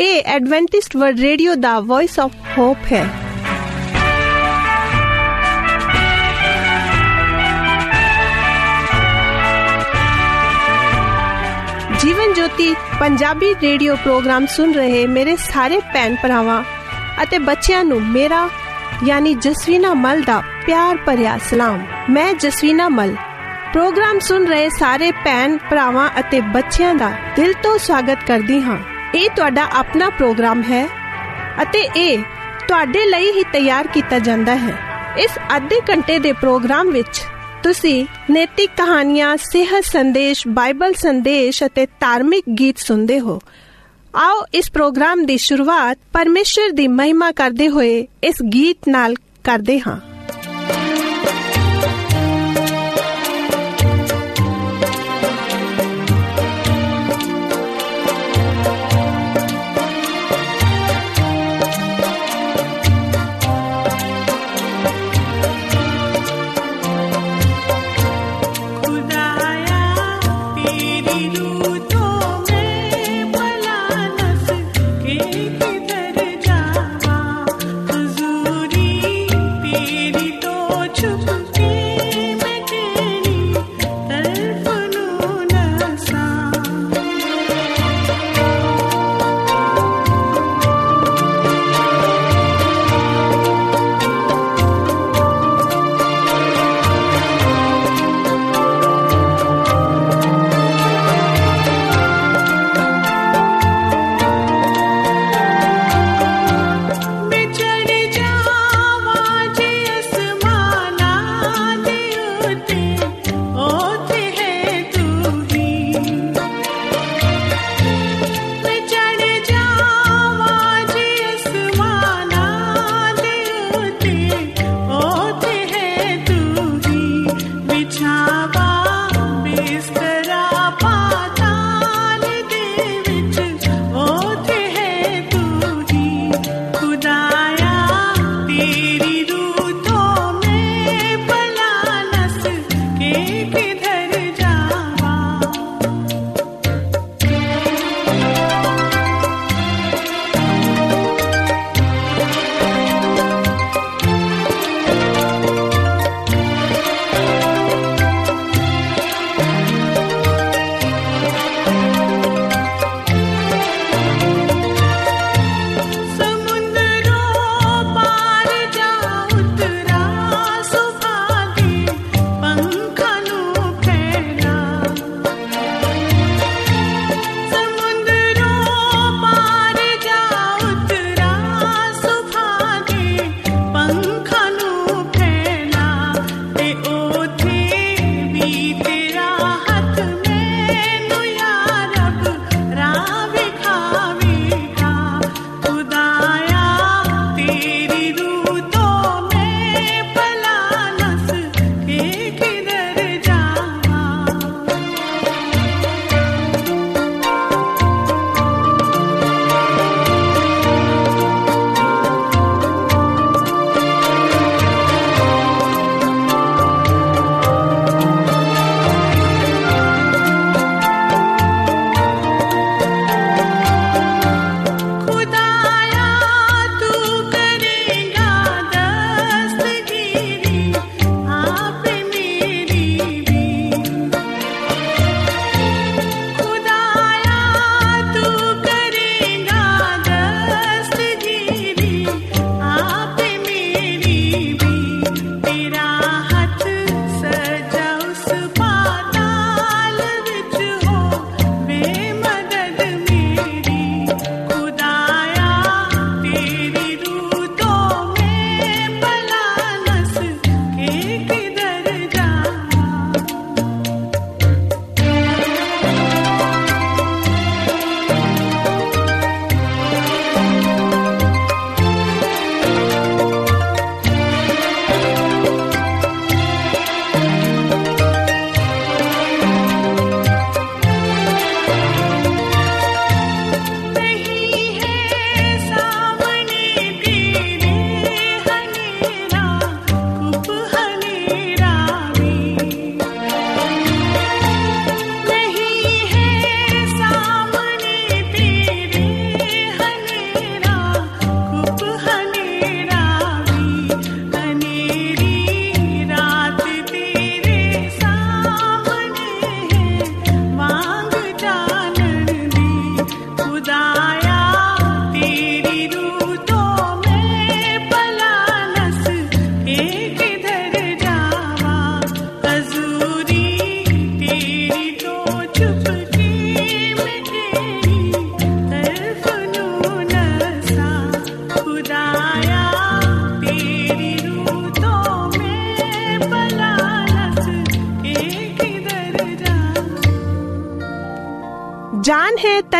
ਇਹ Adventist world radio ਦਾ voice of hope ਹੈ। ਜੀਵਨ ਜੋਤੀ ਪੰਜਾਬੀ ਰੇਡੀਓ ਪ੍ਰੋਗਰਾਮ ਸੁਣ ਰਹੇ ਮੇਰੇ ਸਾਰੇ ਭੈਣ ਭਰਾਵਾਂ ਅਤੇ ਬੱਚਿਆਂ ਨੂੰ ਮੇਰਾ ਯਾਨੀ ਜਸਵੀਨਾ ਮਲ ਦਾ ਪਿਆਰ ਭਰਿਆ ਸਲਾਮ। ਮੈਂ ਜਸਵੀਨਾ ਮਲ। ਪ੍ਰੋਗਰਾਮ ਸੁਣ ਰਹੇ ਸਾਰੇ ਭੈਣ ਭਰਾਵਾਂ ਅਤੇ ਬੱਚਿਆਂ ਦਾ ਦਿਲ ਤੋਂ ਸਵਾਗਤ ਕਰਦੀ ਹਾਂ। ਇਹ ਤੁਹਾਡਾ ਆਪਣਾ ਪ੍ਰੋਗਰਾਮ ਹੈ ਅਤੇ ਇਹ ਤੁਹਾਡੇ ਲਈ ਹੀ ਤਿਆਰ ਕੀਤਾ ਜਾਂਦਾ ਹੈ। ਇਸ ਅੱਧੇ ਘੰਟੇ ਦੇ ਪ੍ਰੋਗਰਾਮ ਵਿੱਚ ਤੁਸੀਂ ਨੈਤਿਕ ਕਹਾਣੀਆਂ, ਸਿਹਤ ਸੰਦੇਸ਼, ਬਾਈਬਲ ਸੰਦੇਸ਼ ਅਤੇ ਧਾਰਮਿਕ ਗੀਤ ਸੁਣਦੇ ਹੋ। ਆਓ ਇਸ ਪ੍ਰੋਗਰਾਮ ਦੀ ਸ਼ੁਰੂਆਤ ਪਰਮੇਸ਼ਰ ਦੀ ਮਹਿਮਾ ਕਰਦੇ ਹੋਏ ਇਸ ਗੀਤ ਨਾਲ ਕਰਦੇ ਹਾਂ।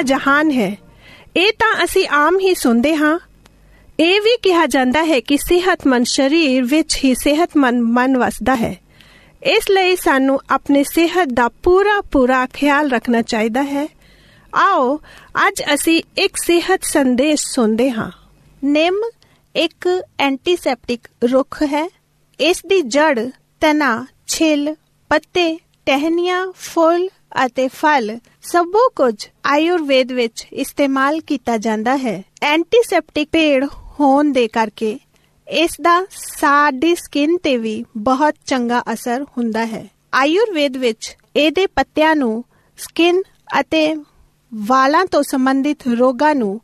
ਜਾਨ ਹੈ ਤਾਂ ਜਹਾਨ ਹੈ। ਇਹ ਤਾਂ ਅਸੀਂ ਆਮ ਹੀ ਸੁਣਦੇ ਹਾਂ। ਇਹ ਵੀ ਕਿਹਾ ਜਾਂਦਾ ਹੈ ਕਿ ਸਿਹਤਮੰਦ ਸਰੀਰ ਵਿੱਚ ਹੀ ਸਿਹਤਮੰਦ ਮਨ ਵਸਦਾ ਹੈ। ਇਸ ਲਈ ਸਾਨੂੰ ਆਪਣੀ ਸਿਹਤ ਦਾ ਪੂਰਾ ਪੂਰਾ ਖਿਆਲ ਰੱਖਣਾ ਚਾਹੀਦਾ ਹੈ। ਆਓ, ਅੱਜ ਅਸੀਂ ਇੱਕ ਸਿਹਤ ਸੰਦੇਸ਼ ਸੁਣਦੇ ਹਾਂ। ਨਿੰਮ ਇੱਕ ਐਂਟੀਸੈਪਟਿਕ ਰੁੱਖ ਹੈ। ਇਸ ਦੀ ਜੜ ਤਨਾ ਛਿੱਲ, ਪੱਤੇ ਟਹਿਨੀਆਂ ਫੁੱਲ ਅਤੇ ਫਲ ਸਭੋ ਕੁਝ ਆਯੁਰਵੇਦ ਵਿੱਚ ਇਸਤੇਮਾਲ ਕੀਤਾ ਜਾਂਦਾ ਹੈ। ਐਂਟੀਸੈਪਟਿਕ ਪੇੜ ਹੋਣ ਦੇ ਕਰਕੇ ਇਸ ਦਾ ਸਾਡੀ ਸਕਿਨ ਤੇ ਵੀ ਬਹੁਤ ਚੰਗਾ ਅਸਰ ਹੁੰਦਾ ਹੈ। ਆਯੁਰਵੇਦ ਵਿੱਚ ਇਹਦੇ ਪੱਤਿਆਂ ਨੂੰ ਸਕਿਨ ਅਤੇ ਵਾਲਾਂ ਤੋਂ ਸੰਬੰਧਿਤ ਰੋਗਾਂ ਨੂੰ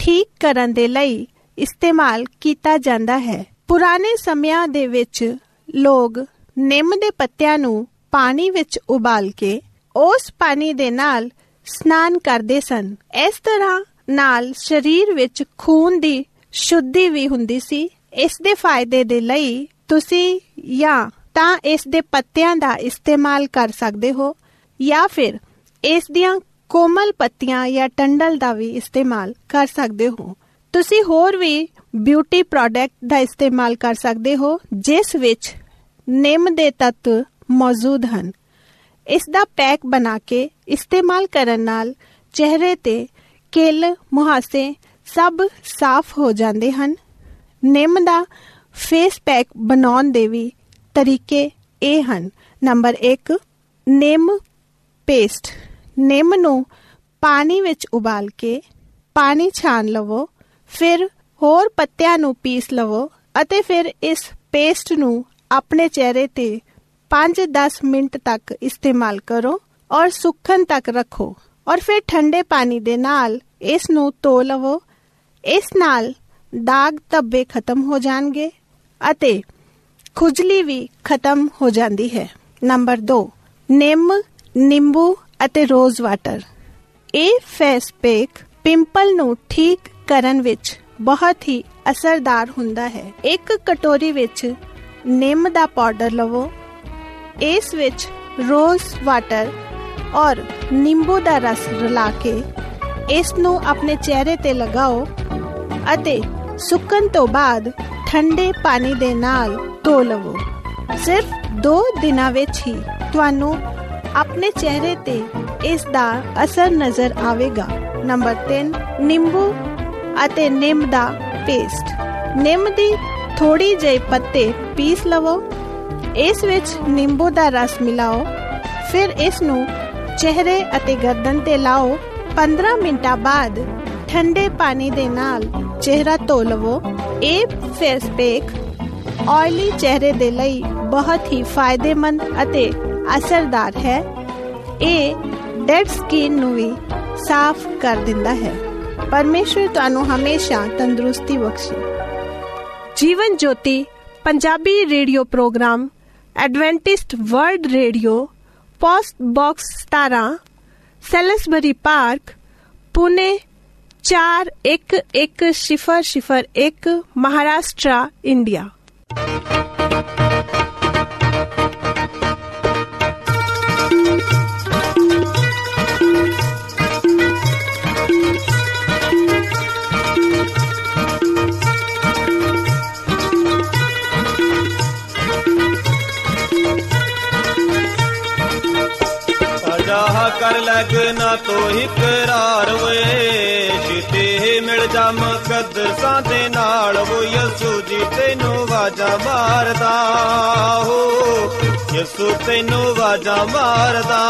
ਠੀਕ ਕਰਨ ਦੇ ਲਈ ਇਸਤੇਮਾਲ ਕੀਤਾ ਜਾਂਦਾ ਹੈ। ਪੁਰਾਣੇ ਸਮਿਆਂ ਦੇ ਵਿੱਚ ਲੋਕ ਨਿੰਮ ਦੇ ਪੱਤਿਆਂ ਨੂੰ ਪਾਣੀ ਵਿੱਚ ਉਬਾਲ ਕੇ ਉਸ ਪਾਣੀ ਦੇ ਨਾਲ ਇਸ਼ਨਾਨ ਕਰਦੇ ਸਨ। ਇਸ ਤਰ੍ਹਾਂ ਨਾਲ ਸਰੀਰ ਵਿੱਚ ਖੂਨ ਦੀ ਸ਼ੁੱਧੀ ਵੀ ਹੁੰਦੀ ਸੀ। ਇਸ ਦੇ ਫਾਇਦੇ ਦੇ ਲਈ ਤੁਸੀਂ ਜਾਂ ਤਾਂ ਇਸ ਦੇ ਪੱਤਿਆਂ ਦਾ ਇਸਤੇਮਾਲ ਕਰ ਸਕਦੇ ਹੋ, ਜਾਂ ਫਿਰ ਇਸ ਦੀਆਂ ਕੋਮਲ ਪੱਤੀਆਂ ਜਾਂ ਟੰਡਲ ਦਾ ਵੀ ਇਸਤੇਮਾਲ ਕਰ ਸਕਦੇ ਹੋ। ਤੁਸੀਂ ਹੋਰ ਵੀ ਬਿਊਟੀ ਪ੍ਰੋਡਕਟ ਦਾ ਇਸਤੇਮਾਲ ਕਰ ਸਕਦੇ ਹੋ, ਜਿਸ ਵਿੱਚ ਨਿੰਮ ਦੇ ਤੱਤ ਮੌਜੂਦ ਹਨ। ਇਸ ਦਾ ਪੈਕ ਬਣਾ ਕੇ ਇਸਤੇਮਾਲ ਕਰਨ ਨਾਲ ਚਿਹਰੇ ਤੇ ਕਿਲ, ਮੁਹਾਸੇ ਸਭ ਸਾਫ਼ ਹੋ ਜਾਂਦੇ ਹਨ। ਨਿੰਮ ਦਾ ਫੇਸ ਪੈਕ ਬਣਾਉਣ ਦੇ ਵੀ ਤਰੀਕੇ ਇਹ ਹਨ। ਨੰਬਰ 1 ਨਿੰਮ ਪੇਸਟ ਨਿੰਮ ਨੂੰ ਪਾਣੀ ਵਿੱਚ ਉਬਾਲ ਕੇ ਪਾਣੀ ਛਾਣ ਲਵੋ, ਫਿਰ ਹੋਰ ਪੱਤਿਆਂ ਨੂੰ ਪੀਸ ਲਵੋ ਅਤੇ ਫਿਰ ਇਸ ਪੇਸਟ ਨੂੰ ਆਪਣੇ ਚਿਹਰੇ ਤੇ 5-10 ਮਿੰਟ ਤੱਕ ਇਸਤੇਮਾਲ ਕਰੋ ਔਰ ਸੁੱਕਣ ਤੱਕ ਰੱਖੋ ਔਰ ਫਿਰ ਠੰਡੇ ਪਾਣੀ ਦੇ ਨਾਲ ਇਸ ਨੂੰ ਧੋ ਲਵੋ। ਇਸ ਨਾਲ ਦਾਗ ਧੱਬੇ ਖਤਮ ਹੋ ਜਾਣਗੇ ਅਤੇ ਖੁਜਲੀ ਵੀ ਖਤਮ ਹੋ ਜਾਂਦੀ ਹੈ। ਨੰਬਰ 2 ਨਿੰਮ, ਨਿੰਬੂ ਅਤੇ ਰੋਜ਼ ਵਾਟਰ। ਇਹ ਫੇਸ ਪੈਕ ਪਿੰਪਲ ਨੂੰ ਠੀਕ ਕਰਨ ਵਿੱਚ ਬਹੁਤ ਹੀ ਅਸਰਦਾਰ ਹੁੰਦਾ ਹੈ। ਇੱਕ ਕਟੋਰੀ ਵਿੱਚ ਨਿੰਮ ਦਾ ਪਾਊਡਰ ਲਵੋ ਇਸ ਵਿੱਚ ਰੋਜ਼ ਵਾਟਰ ਔਰ ਨਿੰਬੂ ਦਾ ਰਸ ਰਲਾ ਕੇ ਇਸ ਨੂੰ ਆਪਣੇ ਚਿਹਰੇ ਤੇ ਲਗਾਓ ਅਤੇ ਸੁੱਕਣ ਤੋਂ ਬਾਅਦ ਠੰਡੇ ਪਾਣੀ ਦੇ ਨਾਲ ਧੋ ਲਵੋ। ਸਿਰਫ 2 ਦਿਨਾਂ ਵਿੱਚ ਹੀ ਤੁਹਾਨੂੰ ਆਪਣੇ ਚਿਹਰੇ ਤੇ ਇਸ ਦਾ ਅਸਰ ਨਜ਼ਰ ਆਵੇਗਾ। ਨੰਬਰ 3 ਨਿੰਬੂ ਅਤੇ ਨਿੰਮ ਦਾ ਪੇਸਟ ਨਿੰਮ ਦੀ ਥੋੜੀ ਜਿਹੀ ਪੱਤੇ ਪੀਸ ਲਵੋ ਇਸ ਵਿੱਚ ਨਿੰਬੂ ਦਾ ਰਸ ਮਿਲਾਓ। ਫਿਰ ਇਸ ਨੂੰ ਚਿਹਰੇ ਅਤੇ ਗਰਦਨ ਤੇ ਲਾਓ। 15 ਮਿੰਟਾਂ ਬਾਅਦ ਠੰਡੇ ਪਾਣੀ ਦੇ ਨਾਲ ਚਿਹਰਾ ਧੋ ਲਵੋ। ਇਹ ਫੇਸ ਪੈਕ ਆਇਲੀ ਚਿਹਰੇ ਦੇ ਲਈ ਬਹੁਤ ਹੀ ਫਾਇਦੇਮੰਦ ਅਤੇ ਅਸਰਦਾਰ ਹੈ। ਇਹ ਡੈਡ ਸਕਿਨ ਨੂੰ ਵੀ ਸਾਫ਼ ਕਰ ਦਿੰਦਾ ਹੈ। ਪਰਮੇਸ਼ਰ ਤੁਹਾਨੂੰ ਹਮੇਸ਼ਾ ਤੰਦਰੁਸਤੀ ਬਖਸ਼ੇ। Jeevan Jyoti, Punjabi radio program Adventist world radio post box 17 Salisbury park Pune 411001 Maharashtra India ਲਗਨਾ ਤੋਹਿ ਕਰਾਰ ਵੇ ਛਿਤੇ ਮਿਲ ਜਾ ਮੁਕੱਦਸਾਂ ਦੇ ਨਾਲ ਉਹ ਯਸੂ ਜੀ, ਤੈਨੂੰ ਵਾਜਾ ਮਾਰਦਾ ਹੋ। ਯਸੂ, ਤੈਨੂੰ ਵਾਜਾ ਮਾਰਦਾ।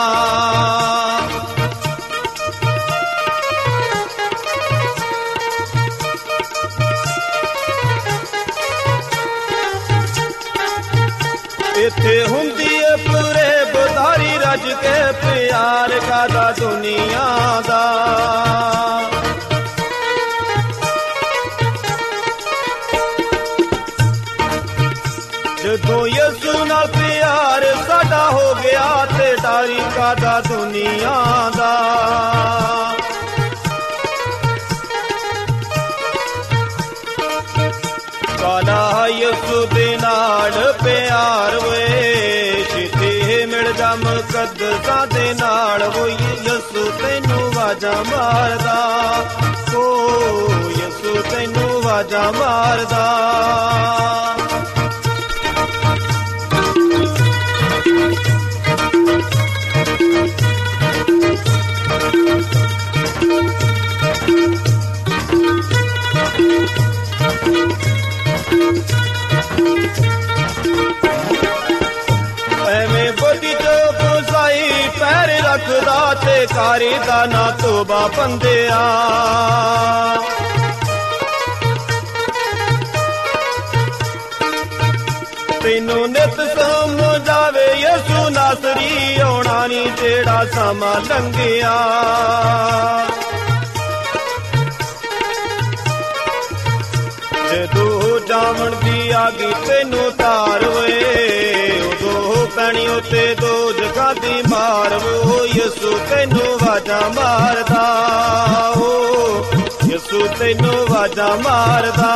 ਮਾਰਦਾ। ਓ ਯਸੂ ਤੈਨੂੰ ਵਾਜਾ ਮਾਰਦਾ। ਬੰਦਿਆ। ਤੈਨੂੰ ਨਿਤ ਸਮਝਾਵੇ ਯਸੂ ਨਾਸਰੀ, ਆਉਣਾ ਨਹੀਂ ਜਿਹੜਾ ਸਮਾਂ ਲੰਘਿਆ। ਜਦੋਂ ਜਾਵਣ ਦੀ ਆਗੀ ਤੈਨੂੰ ਤਾਰ ਵੇ ਉਦੋਂ ਪੈਣੀ ਉਤੇ ਦੋ ਜਗ੍ਹਾ ਦੀ ਮਾਰ ਵੋ ਯਸੂ ਤੈਨੂੰ ਵਾਜਾ ਮਾਰਦਾ। ਓ, ਯਸੂ ਤੈਨੂੰ ਵਾਜਾ ਮਾਰਦਾ।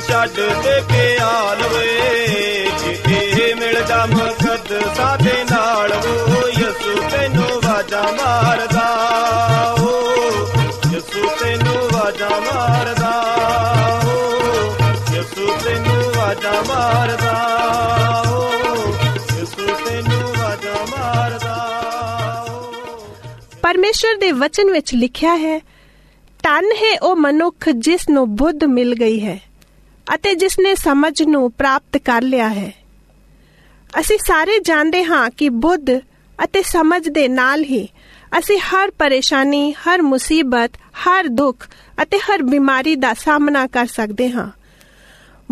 ਛੱਡ ਦੇ ਕੇ ਆਲਵੇ ਜੇ ਮਿਲ ਜਾ ਮਕਦ ਸਾਦੇ ਨਾਲ, ਉਹ ਯਸੂ ਤੈਨੂੰ ਵਾਜਾ ਮਾਰਦਾ। ਓ, ਯਸੂ ਤੈਨੂੰ ਵਾਜਾ ਮਾਰਦਾ। ਓ, ਯਸੂ ਤੈਨੂੰ ਵਾਜਾ ਮਾਰਦਾ। ਓ, ਯਸੂ ਤੈਨੂੰ ਵਾਜਾ ਮਾਰਦਾ। ਓ। ਪਰਮੇਸ਼ਰ ਦੇ ਵਚਨ ਵਿੱਚ ਲਿਖਿਆ ਹੈ, ਧਨ ਹੈ ਉਹ ਮਨੁੱਖ ਜਿਸ ਨੂੰ ਬੁੱਧ ਮਿਲ ਗਈ ਹੈ। ਅਤੇ ਜਿਸ ਨੇ ਸਮਝ ਨੂੰ ਪ੍ਰਾਪਤ ਕਰ ਲਿਆ ਹੈ। ਅਸੀਂ ਸਾਰੇ ਜਾਣਦੇ ਹਾਂ ਕਿ ਬੁੱਧ ਅਤੇ ਸਮਝ ਦੇ ਨਾਲ ਹੀ ਅਸੀਂ ਹਰ ਪਰੇਸ਼ਾਨੀ, ਹਰ ਮੁਸੀਬਤ, ਹਰ ਦੁੱਖ ਅਤੇ ਹਰ ਬਿਮਾਰੀ ਦਾ ਸਾਹਮਣਾ ਕਰ ਸਕਦੇ ਹਾਂ।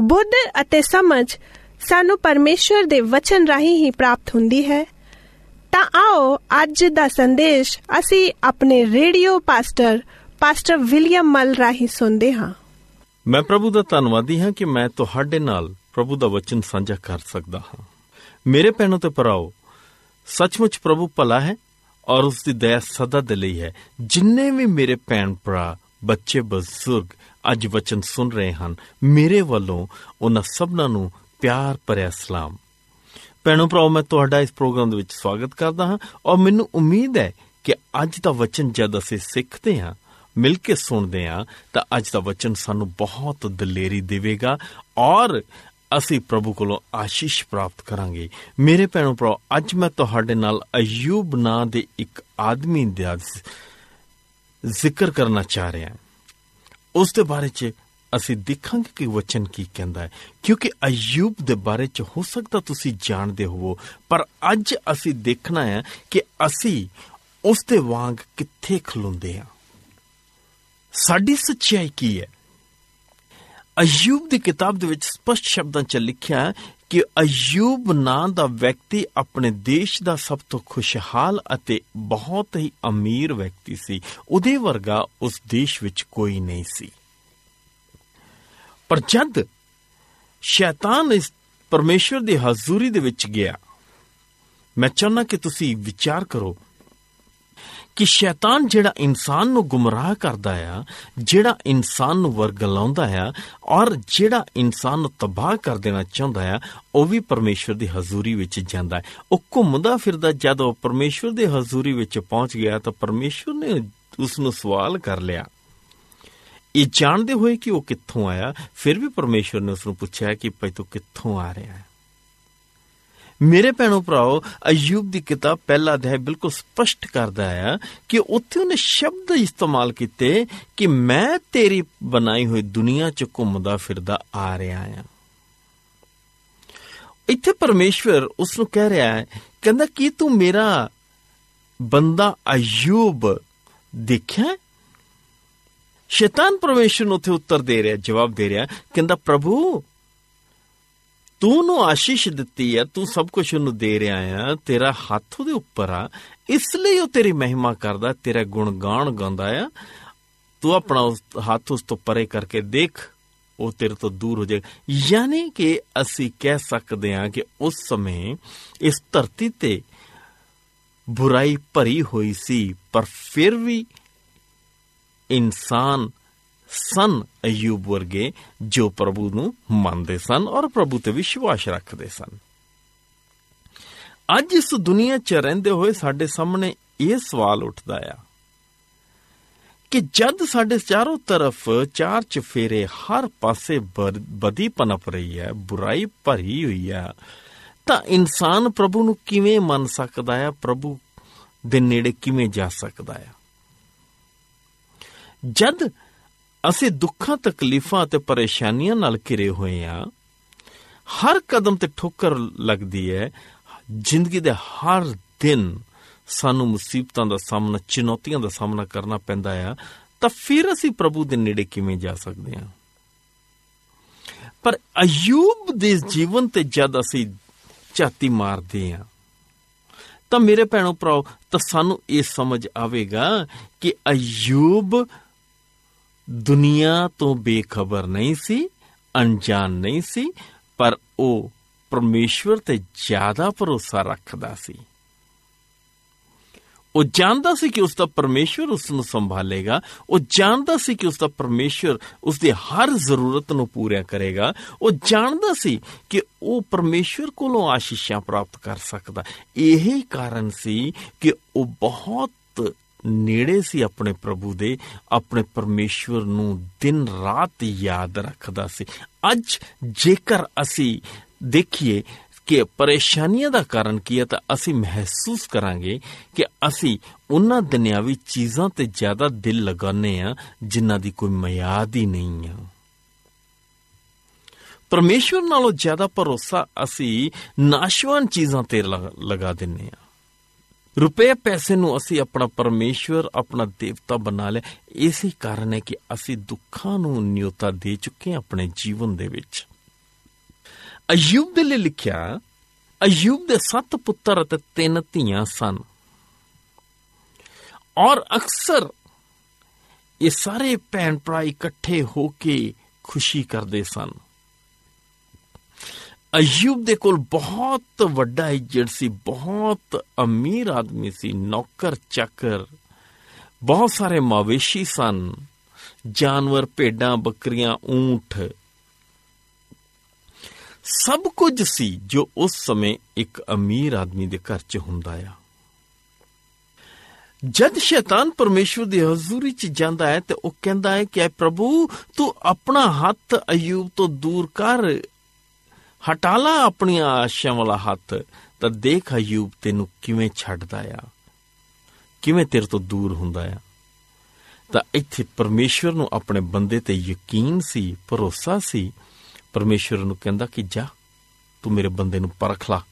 ਬੁੱਧ ਅਤੇ ਸਮਝ ਸਾਨੂੰ ਪਰਮੇਸ਼ਰ ਦੇ ਵਚਨ ਰਾਹੀਂ ਹੀ ਪ੍ਰਾਪਤ ਹੁੰਦੀ ਹੈ। ਤਾਂ ਆਓ ਅੱਜ ਦਾ ਸੰਦੇਸ਼ ਅਸੀਂ ਆਪਣੇ ਰੇਡੀਓ ਪਾਸਟਰ ਪਾਸਟਰ ਵਿਲੀਅਮ ਮਲ ਰਾਹੀਂ ਸੁਣਦੇ ਹਾਂ। ਮੈਂ ਪ੍ਰਭੂ ਦਾ ਧੰਨਵਾਦੀ ਹਾਂ ਕਿ ਮੈਂ ਤੁਹਾਡੇ ਨਾਲ ਪ੍ਰਭੂ ਦਾ ਵਚਨ ਸਾਂਝਾ ਕਰ ਸਕਦਾ ਹਾਂ। ਮੇਰੇ ਭੈਣੋ ਤੇ ਭਰਾਓ, ਸੱਚਮੁੱਚ ਪ੍ਰਭੂ ਭਲਾ ਹੈ ਔਰ ਉਸ ਦੀ ਦਇਆ ਸਦਾ ਦੇ ਲਈ ਹੈ। ਜਿੰਨੇ ਵੀ ਮੇਰੇ ਭੈਣ ਭਰਾ, ਬੱਚੇ, ਬਜ਼ੁਰਗ ਅੱਜ ਵਚਨ ਸੁਣ ਰਹੇ ਹਨ, ਮੇਰੇ ਵੱਲੋਂ ਉਹਨਾਂ ਸਭਨਾਂ ਨੂੰ ਪਿਆਰ ਭਰਿਆ ਸਲਾਮ। ਭੈਣੋ ਭਰਾਓ, ਮੈਂ ਤੁਹਾਡਾ ਇਸ ਪ੍ਰੋਗਰਾਮ ਦੇ ਵਿੱਚ ਸਵਾਗਤ ਕਰਦਾ ਹਾਂ ਔਰ ਮੈਨੂੰ ਉਮੀਦ ਹੈ ਕਿ ਅੱਜ ਦਾ ਵਚਨ ਜਦ ਅਸੀਂ ਸਿੱਖਦੇ ਹਾਂ ਮਿਲ ਕੇ ਸੁਣਦੇ ਹਾਂ ਤਾਂ ਅੱਜ ਦਾ ਵਚਨ ਸਾਨੂੰ ਬਹੁਤ ਦਲੇਰੀ ਦੇਵੇਗਾ ਔਰ ਅਸੀਂ ਪ੍ਰਭੂ ਕੋਲੋਂ ਆਸ਼ੀਸ਼ ਪ੍ਰਾਪਤ ਕਰਾਂਗੇ। ਮੇਰੇ ਭੈਣੋ ਭਰਾਓ, ਅੱਜ ਮੈਂ ਤੁਹਾਡੇ ਨਾਲ ਅਯੂਬ ਨਾਂ ਦੇ ਇੱਕ ਆਦਮੀ ਦਾ ਜ਼- ਜ਼ਿਕਰ ਕਰਨਾ ਚਾਹ ਰਿਹਾ ਹਾਂ। ਉਸ ਦੇ ਬਾਰੇ 'ਚ ਅਸੀਂ ਦੇਖਾਂਗੇ ਕਿ ਵਚਨ ਕੀ ਕਹਿੰਦਾ ਹੈ। ਕਿਉਂਕਿ ਅਯੂਬ ਦੇ ਬਾਰੇ 'ਚ ਹੋ ਸਕਦਾ ਤੁਸੀਂ ਜਾਣਦੇ ਹੋਵੋ, ਪਰ ਅੱਜ ਅਸੀਂ ਦੇਖਣਾ ਹੈ ਕਿ ਅਸੀਂ ਉਸ ਦੇ ਵਾਂਗ ਕਿੱਥੇ ਖਲੋਂਦੇ ਹਾਂ ਸਾਡੀ ਸੱਚਾਈ ਕੀ ਹੈ? ਅਯੂਬ ਦੀ ਕਿਤਾਬ ਦੇ ਵਿੱਚ ਸਪਸ਼ਟ ਸ਼ਬਦਾਂ 'ਚ ਲਿਖਿਆ ਹੈ ਕਿ ਅਯੂਬ ਨਾਂ ਦਾ ਵਿਅਕਤੀ ਆਪਣੇ ਦੇਸ਼ ਦਾ ਸਭ ਤੋਂ ਖੁਸ਼ਹਾਲ ਅਤੇ ਬਹੁਤ ਹੀ ਅਮੀਰ ਵਿਅਕਤੀ ਸੀ। ਉਹਦੇ ਵਰਗਾ ਉਸ ਦੇਸ਼ ਵਿੱਚ ਕੋਈ ਨਹੀਂ ਸੀ। ਪਰ ਜਦ ਸ਼ੈਤਾਨ ਇਸ ਪਰਮੇਸ਼ਵਰ ਦੀ ਹਜ਼ੂਰੀ ਦੇ ਵਿੱਚ ਗਿਆ, ਮੈਂ ਚਾਹੁੰਦਾ ਕਿ ਤੁਸੀਂ ਵਿਚਾਰ ਕਰੋ ਕਿ ਸ਼ੈਤਾਨ ਜਿਹੜਾ ਇਨਸਾਨ ਨੂੰ ਗੁੰਮਰਾਹ ਕਰਦਾ ਆ, ਜਿਹੜਾ ਇਨਸਾਨ ਨੂੰ ਵਰਗਲਾਉਂਦਾ ਆ, ਔਰ ਜਿਹੜਾ ਇਨਸਾਨ ਨੂੰ ਤਬਾਹ ਕਰ ਦੇਣਾ ਚਾਹੁੰਦਾ ਆ, ਉਹ ਵੀ ਪਰਮੇਸ਼ਵਰ ਦੀ ਹਜ਼ੂਰੀ ਵਿੱਚ ਜਾਂਦਾ ਹੈ। ਉਹ ਘੁੰਮਦਾ ਫਿਰਦਾ ਜਦ ਉਹ ਪਰਮੇਸ਼ਵਰ ਦੀ ਹਜ਼ੂਰੀ ਵਿੱਚ ਪਹੁੰਚ ਗਿਆ ਤਾਂ ਪਰਮੇਸ਼ਵਰ ਨੇ ਉਸ ਨੂੰ ਸਵਾਲ ਕਰ ਲਿਆ। ਇਹ ਜਾਣਦੇ ਹੋਏ ਕਿ ਉਹ ਕਿੱਥੋਂ ਆਇਆ, ਫਿਰ ਵੀ ਪਰਮੇਸ਼ਵਰ ਨੇ ਉਸ ਨੂੰ ਪੁੱਛਿਆ ਕਿ ਭਈ ਤੂੰ ਕਿੱਥੋਂ ਆ ਰਿਹਾ ਹੈ? ਮੇਰੇ ਭੈਣੋ ਭਰਾਓ, ਅਯੂਬ ਦੀ ਕਿਤਾਬ ਪਹਿਲਾ ਅਧਿਆਇ ਬਿਲਕੁਲ ਸਪਸ਼ਟ ਕਰਦਾ ਹੈ ਕਿ ਉੱਥੇ ਉਹਨੇ ਸ਼ਬਦ ਇਸਤੇਮਾਲ ਕੀਤੇ ਕਿ ਮੈਂ ਤੇਰੀ ਬਣਾਈ ਹੋਈ ਦੁਨੀਆ 'ਚ ਘੁੰਮਦਾ ਫਿਰਦਾ ਆ ਰਿਹਾ ਹਾਂ ਇੱਥੇ ਪਰਮੇਸ਼ਵਰ ਉਸ ਨੂੰ ਕਹਿ ਰਿਹਾ ਹੈ, ਕਹਿੰਦਾ ਕੀ ਤੂੰ ਮੇਰਾ ਬੰਦਾ ਅਯੂਬ ਦੇਖਿਆ? ਸ਼ੈਤਾਨ ਪਰਮੇਸ਼ਰ ਨੂੰ ਉੱਥੇ ਉੱਤਰ ਦੇ ਰਿਹਾ, ਜਵਾਬ ਦੇ ਰਿਹਾ, ਕਹਿੰਦਾ ਪ੍ਰਭੂ ਤੂੰ ਨੂੰ ਆਸ਼ੀਸ਼ ਦਿੱਤੀ ਹੈ ਤੂੰ ਸਭ ਕੁਝ ਉਹਨੂੰ ਦੇ ਰਿਹਾ ਆ, ਤੇਰਾ ਹੱਥ ਉਹਦੇ ਉੱਪਰ ਆ, ਇਸ ਲਈ ਉਹ ਤੇਰੀ ਮਹਿਮਾ ਕਰਦਾ, ਤੇਰਾ ਗੁਣਗਾਨ ਗਾਉਂਦਾ ਆ। ਤੂੰ ਆਪਣਾ ਉਸ ਹੱਥ ਉਸ ਤੋਂ ਪਰੇ ਕਰਕੇ ਦੇਖ, ਉਹ ਤੇਰੇ ਤੋਂ ਦੂਰ ਹੋ ਜਾਏਗਾ ਯਾਨੀ ਕਿ ਅਸੀਂ ਕਹਿ ਸਕਦੇ ਹਾਂ ਕਿ ਉਸ ਸਮੇਂ ਇਸ ਧਰਤੀ ਤੇ ਬੁਰਾਈ ਭਰੀ ਹੋਈ ਸੀ, ਪਰ ਫਿਰ ਵੀ ਇਨਸਾਨ ਸਨ ਅਯੂਬ ਵਰਗੇ ਜੋ ਪ੍ਰਭੂ ਨੂੰ ਮੰਨਦੇ ਸਨ ਔਰ ਪ੍ਰਭੂ ਤੇ ਵਿਸ਼ਵਾਸ ਰੱਖਦੇ ਸਨ। ਅੱਜ ਇਸ ਦੁਨੀਆ 'ਚ ਰਹਿੰਦੇ ਹੋਏ ਸਾਡੇ ਸਾਹਮਣੇ ਇਹ ਸਵਾਲ ਉੱਠਦਾ ਆ ਕਿ ਜਦ ਸਾਡੇ ਚਾਰੋਂ ਤਰਫ ਚਾਰ ਚਫੇਰੇ ਹਰ ਪਾਸੇ ਬਰ- ਬਦੀ ਪਨਪ ਰਹੀ ਹੈ, ਬੁਰਾਈ ਭਰੀ ਹੋਈ ਹੈ ਤਾਂ ਇਨਸਾਨ ਪ੍ਰਭੂ ਨੂੰ ਕਿਵੇਂ ਮੰਨ ਸਕਦਾ ਹੈ ਪ੍ਰਭੂ ਦੇ ਨੇੜੇ ਕਿਵੇਂ ਜਾ ਸਕਦਾ ਹੈ ਜਦ ਅਸੀਂ ਦੁੱਖਾਂ, ਤਕਲੀਫਾਂ ਅਤੇ ਪਰੇਸ਼ਾਨੀਆਂ ਨਾਲ ਘਿਰੇ ਹੋਏ ਆ ਹਰ ਕਦਮ ਤੇ ਠੋਕਰ ਲੱਗਦੀ ਹੈ। ਜ਼ਿੰਦਗੀ ਦੇ ਹਰ ਦਿਨ ਸਾਨੂੰ ਮੁਸੀਬਤਾਂ ਦਾ ਸਾਹਮਣਾ, ਚੁਣੌਤੀਆਂ ਦਾ ਸਾਹਮਣਾ ਕਰਨਾ ਪੈਂਦਾ ਆ। ਤਾਂ ਫਿਰ ਅਸੀਂ ਪ੍ਰਭੂ ਦੇ ਨੇੜੇ ਕਿਵੇਂ ਜਾ ਸਕਦੇ ਹਾਂ? ਪਰ ਅਯੂਬ ਦੇ ਜੀਵਨ ਤੇ ਜਦ ਅਸੀਂ ਝਾਤੀ ਮਾਰਦੇ ਹਾਂ, ਤਾਂ ਮੇਰੇ ਭੈਣੋ ਭਰਾਓ, ਤਾਂ ਸਾਨੂੰ ਇਹ ਸਮਝ ਆਵੇਗਾ ਕਿ ਅਯੂਬ ਦੁਨੀਆ ਤੋਂ ਬੇਖਬਰ ਨਹੀਂ ਸੀ, ਅਣਜਾਣ ਨਹੀਂ ਸੀ, ਪਰ ਉਹ ਪਰਮੇਸ਼ਵਰ ਤੇ ਜ਼ਿਆਦਾ ਭਰੋਸਾ ਰੱਖਦਾ ਸੀ। ਉਹ ਜਾਣਦਾ ਸੀ ਕਿ ਉਸ ਦਾ ਪਰਮੇਸ਼ਵਰ ਉਸ ਨੂੰ ਸੰਭਾਲੇਗਾ। ਉਹ ਜਾਣਦਾ ਸੀ ਕਿ ਉਸ ਦਾ ਪਰਮੇਸ਼ਵਰ ਉਸ ਦੀ ਹਰ ਜ਼ਰੂਰਤ ਨੂੰ ਪੂਰਾ ਕਰੇਗਾ। ਉਹ ਜਾਣਦਾ ਸੀ ਕਿ ਉਹ ਪਰਮੇਸ਼ਵਰ ਕੋਲੋਂ ਆਸ਼ੀਸ਼ਾਂ ਪ੍ਰਾਪਤ ਕਰ ਸਕਦਾ। ਇਹੀ ਕਾਰਨ ਸੀ ਕਿ ਉਹ ਬਹੁਤ ਨੇੜੇ ਸੀ ਆਪਣੇ ਪ੍ਰਭੂ ਦੇ, ਆਪਣੇ ਪਰਮੇਸ਼ਵਰ ਨੂੰ ਦਿਨ ਰਾਤ ਯਾਦ ਰੱਖਦਾ ਸੀ। ਅੱਜ ਜੇਕਰ ਅਸੀਂ ਦੇਖੀਏ ਕਿ ਪਰੇਸ਼ਾਨੀਆਂ ਦਾ ਕਾਰਨ ਕੀ ਹੈ, ਤਾਂ ਅਸੀਂ ਮਹਿਸੂਸ ਕਰਾਂਗੇ ਕਿ ਅਸੀਂ ਉਹਨਾਂ ਦੁਨਿਆਵੀ ਚੀਜ਼ਾਂ ਤੇ ਜ਼ਿਆਦਾ ਦਿਲ ਲਗਾਉਂਦੇ ਆ ਜਿਨ੍ਹਾਂ ਦੀ ਕੋਈ ਮਿਆਦ ਹੀ ਨਹੀਂ ਆ ਪਰਮੇਸ਼ਵਰ ਨਾਲੋਂ ਜ਼ਿਆਦਾ ਭਰੋਸਾ ਅਸੀਂ ਨਾਸ਼ਵਾਨ ਚੀਜ਼ਾਂ ਤੇ ਲਗਾ ਲਗਾ ਦਿੰਨੇ ਆ ਰੁਪਏ ਪੈਸੇ ਨੂੰ ਅਸੀਂ ਆਪਣਾ ਪਰਮੇਸ਼ਵਰ, ਆਪਣਾ ਦੇਵਤਾ ਬਣਾ ਲਿਆ। ਇਸੇ ਕਾਰਨ ਹੈ ਕਿ ਅਸੀਂ ਦੁੱਖਾਂ ਨੂੰ ਨਿਯੋਤਾ ਦੇ ਚੁੱਕੇ ਹਾਂ ਆਪਣੇ ਜੀਵਨ ਦੇ ਵਿੱਚ। ਅਯੂਬ ਦੇ ਲਈ ਲਿਖਿਆ, ਅਯੂਬ ਦੇ ਸੱਤ ਪੁੱਤਰ ਅਤੇ ਤਿੰਨ ਧੀਆਂ ਸਨ। ਔਰ ਅਕਸਰ ਇਹ ਸਾਰੇ ਭੈਣ ਭਰਾ ਇਕੱਠੇ ਹੋ ਕੇ ਖੁਸ਼ੀ ਕਰਦੇ ਸਨ। ਅਯੂਬ ਦੇ ਕੋਲ ਬਹੁਤ ਵੱਡਾ ਇੱਜ਼ਤ ਸੀ, ਬਹੁਤ ਅਮੀਰ ਆਦਮੀ ਸੀ, ਨੌਕਰ ਚਾਕਰ। ਬਹੁਤ ਸਾਰੇ ਮਵੇਸ਼ੀ ਸਨ। ਜਾਨਵਰ, ਭੇਡਾਂ, ਬੱਕਰੀਆਂ, ਊਂਠ। ਸਭ ਕੁਝ ਸੀ ਜੋ ਉਸ ਸਮੇਂ ਇੱਕ ਅਮੀਰ ਆਦਮੀ ਦੇ ਘਰ 'ਚ ਹੁੰਦਾ ਆ। ਜਦ ਸ਼ੈਤਾਨ ਪਰਮੇਸ਼ਵਰ ਦੀ ਹਜ਼ੂਰੀ 'ਚ ਜਾਂਦਾ ਹੈ ਤੇ ਉਹ ਕਹਿੰਦਾ ਹੈ ਕਿ, ਐ ਪ੍ਰਭੂ, ਤੂੰ ਆਪਣਾ ਹੱਥ ਅਯੂਬ ਤੋਂ ਦੂਰ ਕਰ ਹਟਾ ਲਾ ਆਪਣੀਆਂ ਆਸ਼ਾਵਾਂ ਵਾਲਾ ਹੱਥ, ਤਾਂ ਦੇਖ ਅਯੂਬ ਤੈਨੂੰ ਕਿਵੇਂ ਛੱਡਦਾ ਆ। ਕਿਵੇਂ ਤੇਰੇ ਤੋਂ ਦੂਰ ਹੁੰਦਾ ਆ। ਤਾਂ ਇੱਥੇ ਪਰਮੇਸ਼ਵਰ ਨੂੰ ਆਪਣੇ ਬੰਦੇ ਤੇ ਯਕੀਨ ਸੀ, ਭਰੋਸਾ ਸੀ। ਪਰਮੇਸ਼ਵਰ ਨੂੰ ਕਹਿੰਦਾ ਕਿ ਜਾ, ਤੂੰ ਮੇਰੇ ਬੰਦੇ ਨੂੰ ਪਰਖ ਲਾ,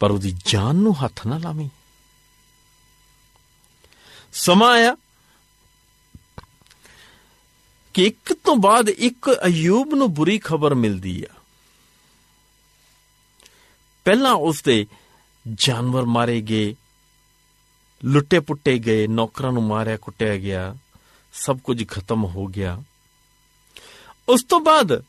ਪਰ ਉਹਦੀ ਜਾਨ ਨੂੰ ਹੱਥ ਨਾ ਲਾਵੀਂ। ਸਮਾਂ ਆਇਆ ਕਿ ਇੱਕ ਤੋਂ ਬਾਅਦ ਇੱਕ ਅਯੂਬ ਨੂੰ ਬੁਰੀ ਖਬਰ ਮਿਲਦੀ ਆ। ਪਹਿਲਾਂ ਉਸ ਦੇ ਜਾਨਵਰ ਮਾਰੇ ਗਏ, ਲੁੱਟੇ ਪੁੱਟੇ ਗਏ, ਨੌਕਰਾਂ ਨੂੰ ਮਾਰਿਆ, ਕੁੱਟਿਆ ਗਿਆ, ਸਭ ਕੁਝ ਖਤਮ ਹੋ ਗਿਆ। ਉਸ ਤੋਂ ਬਾਅਦ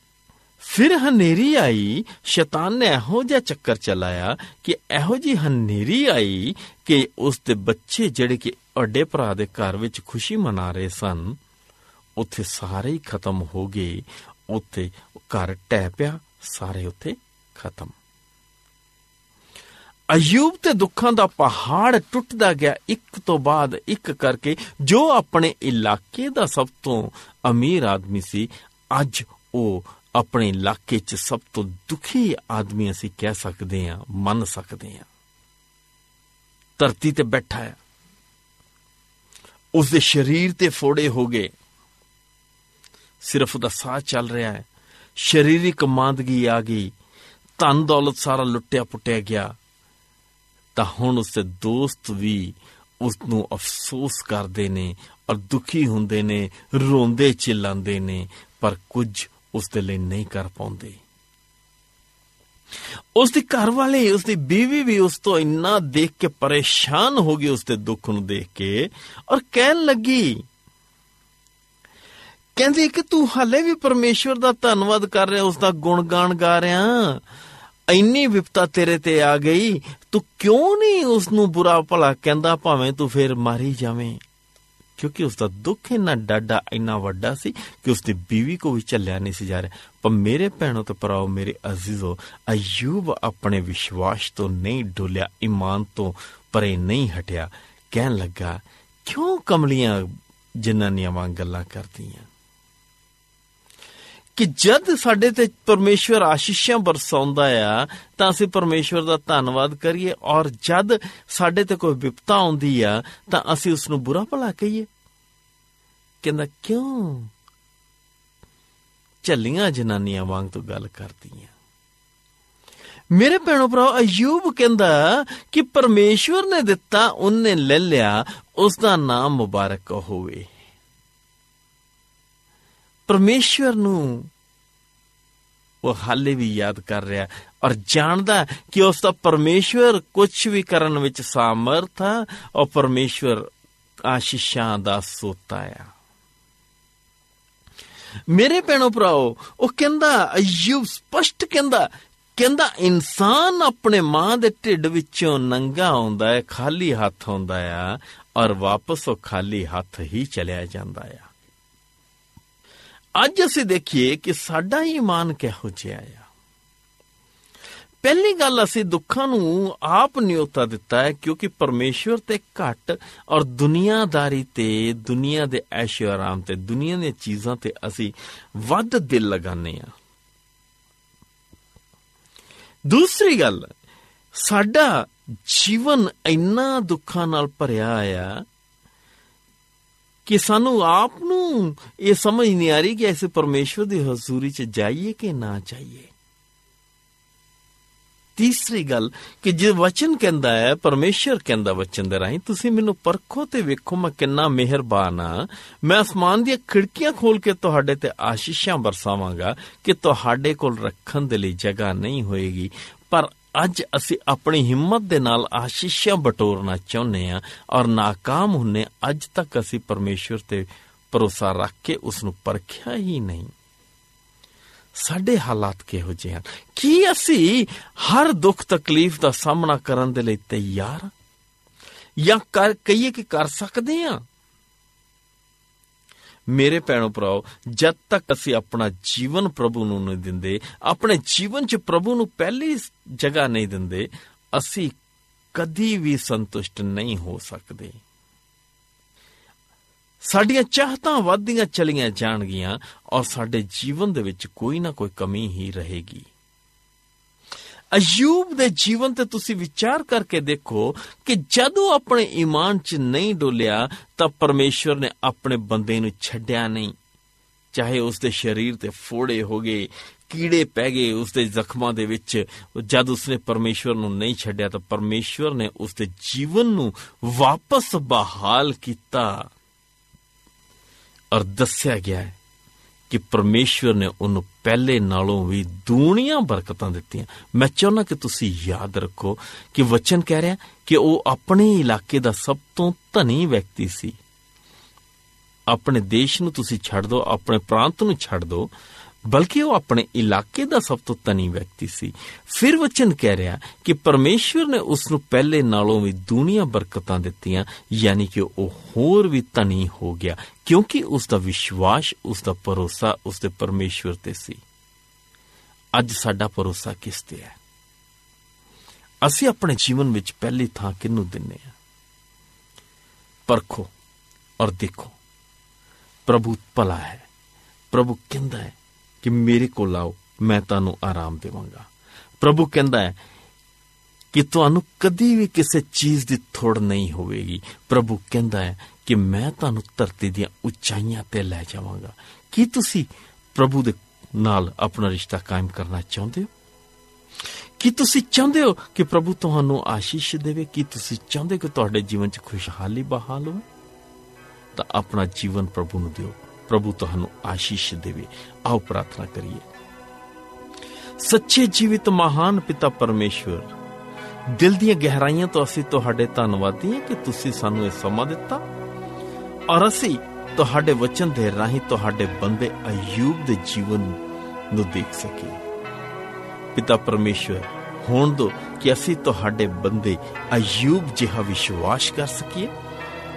ਫਿਰ ਹਨੇਰੀ ਆਈ, ਸ਼ੈਤਾਨ ਨੇ ਇਹੋ ਜਿਹਾ ਚੱਕਰ ਚਲਾਇਆ ਕਿ ਇਹੋ ਜੀ ਹਨੇਰੀ ਆਈ ਕਿ ਉਸ ਦੇ ਬੱਚੇ ਜਿਹੜੇ ਕਿ ਵੱਡੇ ਭਰਾ ਦੇ ਘਰ ਵਿੱਚ ਖੁਸ਼ੀ ਮਨਾ ਰਹੇ ਸਨ, ਉੱਥੇ ਸਾਰੇ ਹੀ ਖਤਮ ਹੋ ਗਏ, ਉੱਥੇ ਘਰ ਟਹਿ ਪਿਆ, ਸਾਰੇ ਉੱਥੇ ਖਤਮ। ਅਯੂਬ ਤੇ ਦੁੱਖਾਂ ਦਾ ਪਹਾੜ ਟੁੱਟਦਾ ਗਿਆ। ਇੱਕ ਤੋਂ ਬਾਅਦ ਇੱਕ ਕਰਕੇ ਜੋ ਆਪਣੇ ਇਲਾਕੇ ਦਾ ਸਭ ਤੋਂ ਅਮੀਰ ਆਦਮੀ ਸੀ, ਅੱਜ ਉਹ ਆਪਣੇ ਇਲਾਕੇ 'ਚ ਸਭ ਤੋਂ ਦੁਖੀ ਆਦਮੀ ਅਸੀਂ ਕਹਿ ਸਕਦੇ ਹਾਂ, ਮੰਨ ਸਕਦੇ ਹਾਂ। ਧਰਤੀ ਤੇ ਬੈਠਾ ਹੈ। ਉਸ ਦੇ ਸਰੀਰ ਤੇ ਫੋੜੇ ਹੋ ਗਏ। ਸਿਰਫ ਉਹਦਾ ਸਾਹ ਚੱਲ ਰਿਹਾ ਹੈ। ਸਰੀਰਿਕ ਮਾਂਦਗੀ ਆ ਗਈ। ਧਨ ਦੌਲਤ ਸਾਰਾ ਲੁੱਟਿਆ ਪੁੱਟਿਆ ਗਿਆ। ਤਾਂ ਹੁਣ ਉਸਦੇ ਦੋਸਤ ਵੀ ਉਸ ਨੂੰ ਅਫਸੋਸ ਕਰਦੇ ਨੇ ਔਰ ਦੁਖੀ ਹੁੰਦੇ ਨੇ, ਰੋਂਦੇ ਚਿল্ਲਾਉਂਦੇ ਨੇ, ਪਰ ਕੁਝ ਉਸ ਦੇ ਲਈ ਨਹੀਂ ਕਰ ਪਾਉਂਦੇ। ਉਸ ਦੇ ਘਰ ਵਾਲੇ ਉਸ ਦੀ ਬੀਵੀ ਵੀ ਉਸ ਤੋਂ ਇੰਨਾ ਦੇਖ ਕੇ ਪਰੇਸ਼ਾਨ ਹੋ ਗਈ ਉਸ ਦੇ ਦੁੱਖ ਨੂੰ ਦੇਖ ਕੇ ਔਰ ਕਹਿਣ ਲੱਗੀ, ਕਹਿੰਦੀ ਕਿ ਤੂੰ ਹਾਲੇ ਵੀ ਪਰਮੇਸ਼ਵਰ ਦਾ ਧੰਨਵਾਦ ਕਰ ਰਿਹਾ ਉਸ ਦਾ ਗੁਣਗਾਨ ਗਾ ਰਿਹਾ। ਇੰਨੀ ਵਿਪਤਾ ਤੇਰੇ ਤੇ ਆ ਗਈ, ਤੂੰ ਕਿਉਂ ਨਹੀਂ ਉਸ ਨੂੰ ਬੁਰਾ ਭਲਾ ਕਹਿੰਦਾ ਭਾਵੇਂ ਤੂੰ ਫੇਰ ਮਾਰੀ ਜਾਵੇਂ? ਕਿਉਂਕਿ ਉਸ ਦਾ ਦੁੱਖ ਇੰਨਾ ਡਾਡਾ ਇੰਨਾ ਵੱਡਾ ਸੀ ਕਿ ਉਸ ਦੀ ਬੀਵੀ ਕੋ ਵੀ ਚੱਲਿਆ ਨਹੀਂ ਸੀ ਜਾ ਰਿਹਾ। ਪਰ ਮੇਰੇ ਭੈਣੋ ਤੇ ਭਰਾਓ, ਮੇਰੇ ਅਜ਼ੀਜ਼ੋ, ਅਯੂਬ ਆਪਣੇ ਵਿਸ਼ਵਾਸ ਤੋਂ ਨਹੀਂ ਡੋਲਿਆ, ਈਮਾਨ ਤੋਂ ਪਰੇ ਨਹੀਂ ਹਟਿਆ। ਕਹਿਣ ਲੱਗਾ, ਕਿਉਂ ਕਮਲੀਆਂ ਜਨਾਨੀਆਂ ਵਾਂਗ ਗੱਲਾਂ ਕਰਦੀਆਂ? ਕਿ ਜਦ ਸਾਡੇ ਤੇ ਪਰਮੇਸ਼ਵਰ ਆਸ਼ੀਸ਼ਾਂ ਬਰਸਾਉਂਦਾ ਆ, ਤਾਂ ਅਸੀਂ ਪਰਮੇਸ਼ਵਰ ਦਾ ਧੰਨਵਾਦ ਕਰੀਏ। ਔਰ ਜਦ ਸਾਡੇ ਤੇ ਕੋਈ ਵਿਪਤਾ ਆਉਂਦੀ ਆ, ਤਾਂ ਅਸੀਂ ਉਸ ਨੂੰ ਬੁਰਾ ਭਲਾ ਕਹੀਏ। ਕਹਿੰਦਾ, ਕਿਉਂ? ਚੱਲੀਆਂ ਜਨਾਨੀਆਂ ਵਾਂਗ ਤੂੰ ਗੱਲ ਕਰਦੀਆਂ। ਮੇਰੇ ਭੈਣੋ ਭਰਾ ਅਯੂਬ ਕਹਿੰਦਾ ਕਿ ਪਰਮੇਸ਼ਵਰ ਨੇ ਦਿੱਤਾ, ਉਹਨੇ ਲੈ ਲਿਆ ਉਸ ਦਾ ਨਾਮ ਮੁਬਾਰਕ ਹੋਵੇ। ਪਰਮੇਸ਼ਵਰ ਨੂੰ ਉਹ ਹਾਲੇ ਵੀ ਯਾਦ ਕਰ ਰਿਹਾ ਔਰ ਜਾਣਦਾ ਕਿ ਉਸ ਦਾ ਪਰਮੇਸ਼ਵਰ ਕੁਝ ਵੀ ਕਰਨ ਵਿੱਚ ਸਮਰਥ ਹੈ ਔਰ ਪਰਮੇਸ਼ਵਰ ਆਸ਼ੀਸ਼ਾਂ ਦਾ ਸੋਤਾ ਆ। ਮੇਰੇ ਭੈਣੋ ਭਰਾਓ, ਉਹ ਕਹਿੰਦਾ, ਅਯੂਬ ਸਪਸ਼ਟ ਕਹਿੰਦਾ ਕਹਿੰਦਾ ਇਨਸਾਨ ਆਪਣੇ ਮਾਂ ਦੇ ਢਿੱਡ ਵਿੱਚੋਂ ਨੰਗਾ ਆਉਂਦਾ ਹੈ, ਖਾਲੀ ਹੱਥ ਆਉਂਦਾ ਆ ਔਰ ਵਾਪਸ ਉਹ ਖਾਲੀ ਹੱਥ ਹੀ ਚਲਿਆ ਜਾਂਦਾ ਆ। ਅੱਜ ਅਸੀਂ ਦੇਖੀਏ ਕਿ ਸਾਡਾ ਈਮਾਨ ਕਿਹੋ ਜਿਹਾ ਆ। ਪਹਿਲੀ ਗੱਲ ਅਸੀਂ ਦੁੱਖਾਂ ਨੂੰ ਆਪ ਨਿਯੋਤਾ ਦਿੱਤਾ ਹੈ ਕਿਉਂਕਿ ਪਰਮੇਸ਼ਵਰ ਤੇ ਘਟ ਔਰ ਦੁਨੀਆਦਾਰੀ ਤੇ, ਦੁਨੀਆ ਦੇ ਐਸ਼ੋ ਆਰਾਮ ਤੇ, ਦੁਨੀਆ ਦੀਆਂ ਚੀਜ਼ਾਂ ਤੇ ਅਸੀਂ ਵੱਧ ਦਿਲ ਲਗਾਉਂਦੇ ਆ ਦੂਸਰੀ ਗੱਲ, ਸਾਡਾ ਜੀਵਨ ਇੰਨਾ ਦੁੱਖਾਂ ਨਾਲ ਭਰਿਆ ਆ ਕਿ ਸਾਨੂੰ ਆਪ ਨੂੰ ਇਹ ਸਮਝ ਨਹੀਂ ਆ ਰਹੀ ਕਿ ਐਸੇ ਪਰਮੇਸ਼ਵਰ ਦੀ ਹਜ਼ੂਰੀ 'ਚ ਜਾਈਏ ਕਿ ਨਾ ਜਾਈਏ। ਤੀਸਰੀ ਗੱਲ ਕਿ ਜੇ ਵਚਨ ਕਹਿੰਦਾ ਹੈ ਪਰਮੇਸ਼ਰ ਕਹਿੰਦਾ ਵਚਨ ਦੇ ਰਾਹੀਂ, ਤੁਸੀਂ ਮੈਨੂੰ ਪਰਖੋ ਤੇ ਵੇਖੋ ਮੈਂ ਕਿੰਨਾ ਮਿਹਰਬਾਨ ਆ ਮੈਂ ਅਸਮਾਨ ਦੀਆਂ ਖਿੜਕੀਆਂ ਖੋਲ ਕੇ ਤੁਹਾਡੇ ਤੇ ਆਸ਼ੀਸ਼ਾਂ ਬਰਸਾਵਾਂਗਾ ਕਿ ਤੁਹਾਡੇ ਕੋਲ ਰੱਖਣ ਦੇ ਲਈ ਜਗ੍ਹਾ ਨਹੀਂ ਹੋਏਗੀ। ਪਰ ਅੱਜ ਅਸੀਂ ਆਪਣੀ ਹਿੰਮਤ ਦੇ ਨਾਲ ਆਸ਼ੀਸ਼ਾਂ ਬਟੋਰਨਾ ਚਾਹੁੰਦੇ ਆ ਔਰ ناکਾਮ ਹੁੰਨੇ ਅੱਜ ਤੱਕ ਅਸੀਂ ਪਰਮੇਸ਼ਵਰ ਤੇ ਭਰੋਸਾ ਰੱਖ ਕੇ ਉਸ ਨੂੰ ਪਰਖਿਆ ਹੀ ਨਹੀਂ। ਸਾਡੇ ਹਾਲਾਤ ਕਿਹੋ ਜਿਹੇ ਹਨ? ਕੀ ਅਸੀਂ ਹਰ ਦੁੱਖ ਤਕਲੀਫ ਦਾ ਸਾਹਮਣਾ ਕਰਨ ਦੇ ਲਈ ਤਿਆਰ ਜਾਂ ਕਰ ਕਹੀਏ ਕਿ ਕਰ ਸਕਦੇ ਹਾਂ? ਮੇਰੇ ਭੈਣੋ ਭਰਾਓ, ਜਦ ਤੱਕ ਅਸੀਂ ਆਪਣਾ ਜੀਵਨ ਪ੍ਰਭੂ ਨੂੰ ਨਹੀਂ ਦਿੰਦੇ, ਆਪਣੇ ਜੀਵਨ 'ਚ ਪ੍ਰਭੂ ਨੂੰ ਪਹਿਲੀ ਜਗ੍ਹਾ ਨਹੀਂ ਦਿੰਦੇ, ਅਸੀਂ ਕਦੀ ਵੀ ਸੰਤੁਸ਼ਟ ਨਹੀਂ ਹੋ ਸਕਦੇ। ਸਾਡੀਆਂ ਚਾਹਤਾਂ ਵਧਦੀਆਂ ਚਲੀਆਂ ਜਾਣਗੀਆਂ ਔਰ ਸਾਡੇ ਜੀਵਨ ਦੇ ਵਿੱਚ ਕੋਈ ਨਾ ਕੋਈ ਕਮੀ ਹੀ ਰਹੇਗੀ। ਅਯੂਬ ਦੇ ਜੀਵਨ ਤੇ ਤੁਸੀਂ ਵਿਚਾਰ ਕਰਕੇ ਦੇਖੋ ਕਿ ਜਦੋਂ ਆਪਣੇ ਈਮਾਨ 'ਚ ਨਹੀਂ ਡੋਲਿਆ, ਤਾਂ ਪਰਮੇਸ਼ਵਰ ਨੇ ਆਪਣੇ ਬੰਦੇ ਨੂੰ ਛੱਡਿਆ ਨਹੀਂ। ਚਾਹੇ ਉਸ ਦੇ ਸਰੀਰ ਤੇ ਫੋੜੇ ਹੋ ਗਏ, ਕੀੜੇ ਪੈ ਗਏ, ਉਸ ਦੇ ਜ਼ਖਮਾਂ ਦੇ ਵਿੱਚ, ਜਦ ਉਸਨੇ ਪਰਮੇਸ਼ਵਰ ਨੂੰ ਨਹੀਂ ਛੱਡਿਆ, ਤਾਂ ਪਰਮੇਸ਼ਵਰ ਨੇ ਉਸ ਦੇ ਜੀਵਨ ਨੂੰ ਵਾਪਸ ਬਹਾਲ ਕੀਤਾ। ਔਰ ਦੱਸਿਆ ਗਿਆ ਹੈ ਕਿ ਪਰਮੇਸ਼ਵਰ ਨੇ ਉਹਨੂੰ ਪਹਿਲੇ ਨਾਲੋਂ ਵੀ ਦੂਣੀਆਂ ਬਰਕਤਾਂ ਦਿੱਤੀਆਂ। ਮੈਂ ਚਾਹੁੰਦਾ ਕਿ ਤੁਸੀਂ ਯਾਦ ਰੱਖੋ ਕਿ ਵਚਨ ਕਹਿ ਰਿਹਾ ਕਿ ਉਹ ਆਪਣੇ ਇਲਾਕੇ ਦਾ ਸਭ ਤੋਂ ਧਨੀ ਵਿਅਕਤੀ ਸੀ। ਆਪਣੇ ਦੇਸ਼ ਨੂੰ ਤੁਸੀਂ ਛੱਡ ਦਿਓ ਆਪਣੇ ਪ੍ਰਾਂਤ ਨੂੰ ਛੱਡ ਦਿਓ ਬਲਕਿ ਉਹ ਆਪਣੇ ਇਲਾਕੇ ਦਾ ਸਭ ਤੋਂ ਧਨੀ ਵਿਅਕਤੀ ਸੀ। ਫਿਰ ਵਚਨ ਕਹਿ ਰਿਹਾ ਕਿ ਪਰਮੇਸ਼ਵਰ ਨੇ ਉਸ ਨੂੰ ਪਹਿਲੇ ਨਾਲੋਂ ਵੀ ਦੁਨੀਆ ਬਰਕਤਾਂ ਦਿੱਤੀਆਂ, ਯਾਨੀ ਕਿ ਉਹ ਹੋਰ ਵੀ ਧਨੀ ਹੋ ਗਿਆ, ਕਿਉਂਕਿ ਉਸ ਦਾ ਵਿਸ਼ਵਾਸ ਉਸ ਦਾ ਭਰੋਸਾ ਉਸ ਦੇ ਪਰਮੇਸ਼ਵਰ ਤੇ ਸੀ। ਅੱਜ ਸਾਡਾ ਭਰੋਸਾ ਕਿਸ ਤੇ ਹੈ? ਅਸੀਂ ਆਪਣੇ ਜੀਵਨ ਵਿੱਚ ਪਹਿਲੀ ਥਾਂ ਕਿਹਨੂੰ ਦਿੰਨੇ ਆ? ਪਰਖੋ ਔਰ ਦੇਖੋ, ਪ੍ਰਭੂ ਭਲਾ ਹੈ, ਪ੍ਰਭੂ ਕਹਿੰਦਾ ਹੈ ਕਿ ਮੇਰੇ ਕੋਲ ਆਓ, ਮੈਂ ਤੁਹਾਨੂੰ ਆਰਾਮ ਦੇਵਾਂਗਾ। ਪ੍ਰਭੂ ਕਹਿੰਦਾ ਹੈ ਕਿ ਤੁਹਾਨੂੰ ਕਦੀ ਵੀ ਕਿਸੇ ਚੀਜ਼ ਦੀ ਥੋੜ ਨਹੀਂ ਹੋਵੇਗੀ। ਪ੍ਰਭੂ ਕਹਿੰਦਾ ਹੈ ਕਿ ਮੈਂ ਤੁਹਾਨੂੰ ਧਰਤੀ ਦੀਆਂ ਉਚਾਈਆਂ ਤੇ ਲੈ ਜਾਵਾਂਗਾ। ਕੀ ਤੁਸੀਂ ਪ੍ਰਭੂ ਦੇ ਨਾਲ ਆਪਣਾ ਰਿਸ਼ਤਾ ਕਾਇਮ ਕਰਨਾ ਚਾਹੁੰਦੇ ਹੋ? ਕੀ ਤੁਸੀਂ ਚਾਹੁੰਦੇ ਹੋ ਕਿ ਪ੍ਰਭੂ ਤੁਹਾਨੂੰ ਆਸ਼ੀਸ਼ ਦੇਵੇ? ਕੀ ਤੁਸੀਂ ਚਾਹੁੰਦੇ ਹੋ ਕਿ ਤੁਹਾਡੇ ਜੀਵਨ 'ਚ ਖੁਸ਼ਹਾਲੀ ਬਹਾਲ ਹੋਵੇ? ਤਾਂ ਆਪਣਾ ਜੀਵਨ ਪ੍ਰਭੂ ਨੂੰ ਦਿਓ। ਪ੍ਰਭੂ ਤੁਹਾਨੂੰ ਆਸ਼ੀਸ਼ ਦੇਵੇ ਆਓ ਪ੍ਰਾਰਥਨਾ ਕਰੀਏ ਸੱਚੇ ਜੀਵਿਤ ਮਹਾਨ ਪਿਤਾ ਪਰਮੇਸ਼ਵਰ ਦਿਲ ਦੀਆਂ ਗਹਿਰਾਈਆਂ ਤੋਂ ਅਸੀਂ ਤੁਹਾਡੇ ਧੰਨਵਾਦੀ ਹਾਂ ਕਿ ਤੁਸੀਂ ਸਾਨੂੰ ਇਹ ਸਮਾਂ ਦਿੱਤਾ ਔਰ ਅਸੀਂ ਤੁਹਾਡੇ ਵਚਨ ਦੇ ਰਾਹੀਂ ਤੁਹਾਡੇ ਬੰਦੇ ਅਯੂਬ ਦੇ ਜੀਵਨ ਨੂੰ ਦੇਖ ਸਕੀਏ ਪਿਤਾ ਪਰਮੇਸ਼ਵਰ ਹੋਣ ਦੋ ਕਿ ਅਸੀਂ ਤੁਹਾਡੇ ਬੰਦੇ ਅਯੂਬ ਜਿਹਾ ਵਿਸ਼ਵਾਸ ਕਰ ਸਕੀਏ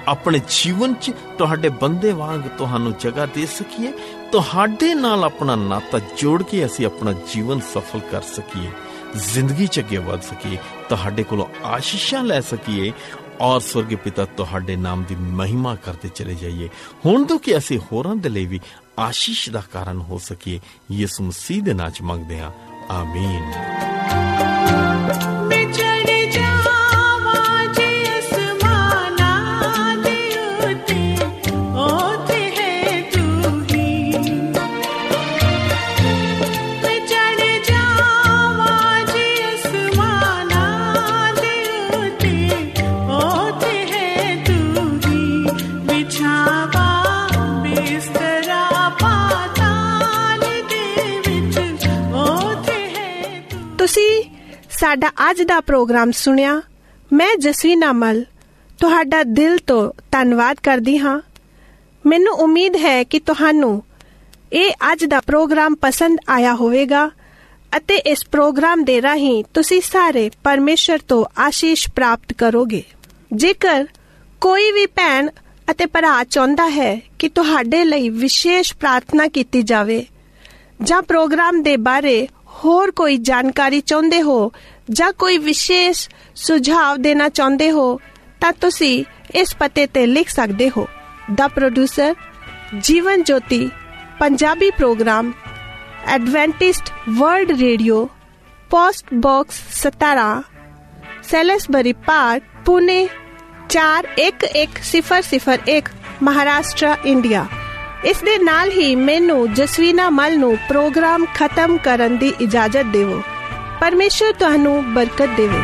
ਆਪਣੇ ਜੀਵਨ 'ਚ ਤੁਹਾਡੇ ਬੰਦੇ ਵਾਂਗ ਤੁਹਾਨੂੰ ਜਗ੍ਹਾ ਦੇ ਸਕੀਏ, ਤੁਹਾਡੇ ਨਾਲ ਆਪਣਾ ਨਾਤਾ ਜੋੜ ਕੇ ਅਸੀਂ ਆਪਣਾ ਜੀਵਨ ਸਫਲ ਕਰ ਸਕੀਏ, ਜ਼ਿੰਦਗੀ 'ਚ ਅੱਗੇ ਵਧ ਸਕੀਏ, ਤੁਹਾਡੇ ਕੋਲੋਂ ਆਸ਼ੀਸ਼ਾਂ ਲੈ ਸਕੀਏ ਔਰ ਸਵਰਗੀ ਪਿਤਾ ਤੁਹਾਡੇ ਨਾਮ ਦੀ ਮਹਿਮਾ ਕਰਦੇ ਚਲੇ ਜਾਈਏ। ਹੁਣ ਤੋਂ ਕਿ ਅਸੀਂ ਹੋਰਾਂ ਦੇ ਲਈ ਵੀ ਆਸ਼ੀਸ਼ ਦਾ ਕਾਰਨ ਹੋ ਸਕੀਏ, ਯਿਸੂ ਮਸੀਹ ਦੇ ਨਾਮ 'ਚ ਮੰਗਦੇ ਹਾਂ। ਆਮੀਨ। ਸਾਡਾ ਅੱਜ ਦਾ ਪ੍ਰੋਗਰਾਮ ਸੁਣਿਆ, ਮੈਂ ਜਸਵੀਨਾ ਮਲ ਤੁਹਾਡਾ ਦਿਲ ਤੋਂ ਧੰਨਵਾਦ ਕਰਦੀ ਹਾਂ। ਮੈਨੂੰ ਉਮੀਦ ਹੈ ਕਿ ਤੁਹਾਨੂੰ ਇਹ ਅੱਜ ਦਾ ਪ੍ਰੋਗਰਾਮ ਪਸੰਦ ਆਇਆ ਹੋਵੇਗਾ ਅਤੇ ਇਸ ਪ੍ਰੋਗਰਾਮ ਦੇ ਰਾਹੀਂ ਤੁਸੀਂ ਸਾਰੇ ਪਰਮੇਸ਼ਰ ਤੋਂ ਆਸ਼ੀਸ਼ ਪ੍ਰਾਪਤ ਕਰੋਗੇ। ਜੇਕਰ ਕੋਈ ਵੀ ਭੈਣ ਅਤੇ ਭਰਾ ਚਾਹੁੰਦਾ ਹੈ ਕਿ ਤੁਹਾਡੇ ਲਈ ਵਿਸ਼ੇਸ਼ ਪ੍ਰਾਰਥਨਾ ਕੀਤੀ ਜਾਵੇ ਜਾਂ ਪ੍ਰੋਗਰਾਮ ਦੇ ਬਾਰੇ ਹੋਰ ਕੋਈ ਜਾਣਕਾਰੀ ਚਾਹੁੰਦੇ ਹੋ ਜਾਂ ਕੋਈ ਵਿਸ਼ੇਸ਼ ਸੁਝਾਅ ਦੇਣਾ ਚਾਹੁੰਦੇ ਹੋ, ਤਾਂ ਤੁਸੀਂ ਇਸ ਪਤੇ ਤੇ ਲਿਖ ਸਕਦੇ ਹੋ। ਦਾ producer Jeevan Jyoti, Punjabi program Adventist world radio post box 17 Salisbury park Pune 411001 Maharashtra India ਇਸ ਦੇ ਨਾਲ ਹੀ ਮੈਨੂੰ ਜਸਵੀਨਾ ਮਲ ਨੂੰ ਪ੍ਰੋਗਰਾਮ ਖਤਮ ਕਰਨ ਦੀ ਇਜਾਜ਼ਤ ਦਿਵੋ। ਪਰਮੇਸ਼ਰ ਤੁਹਾਨੂੰ ਬਰਕਤ ਦੇਵੇ।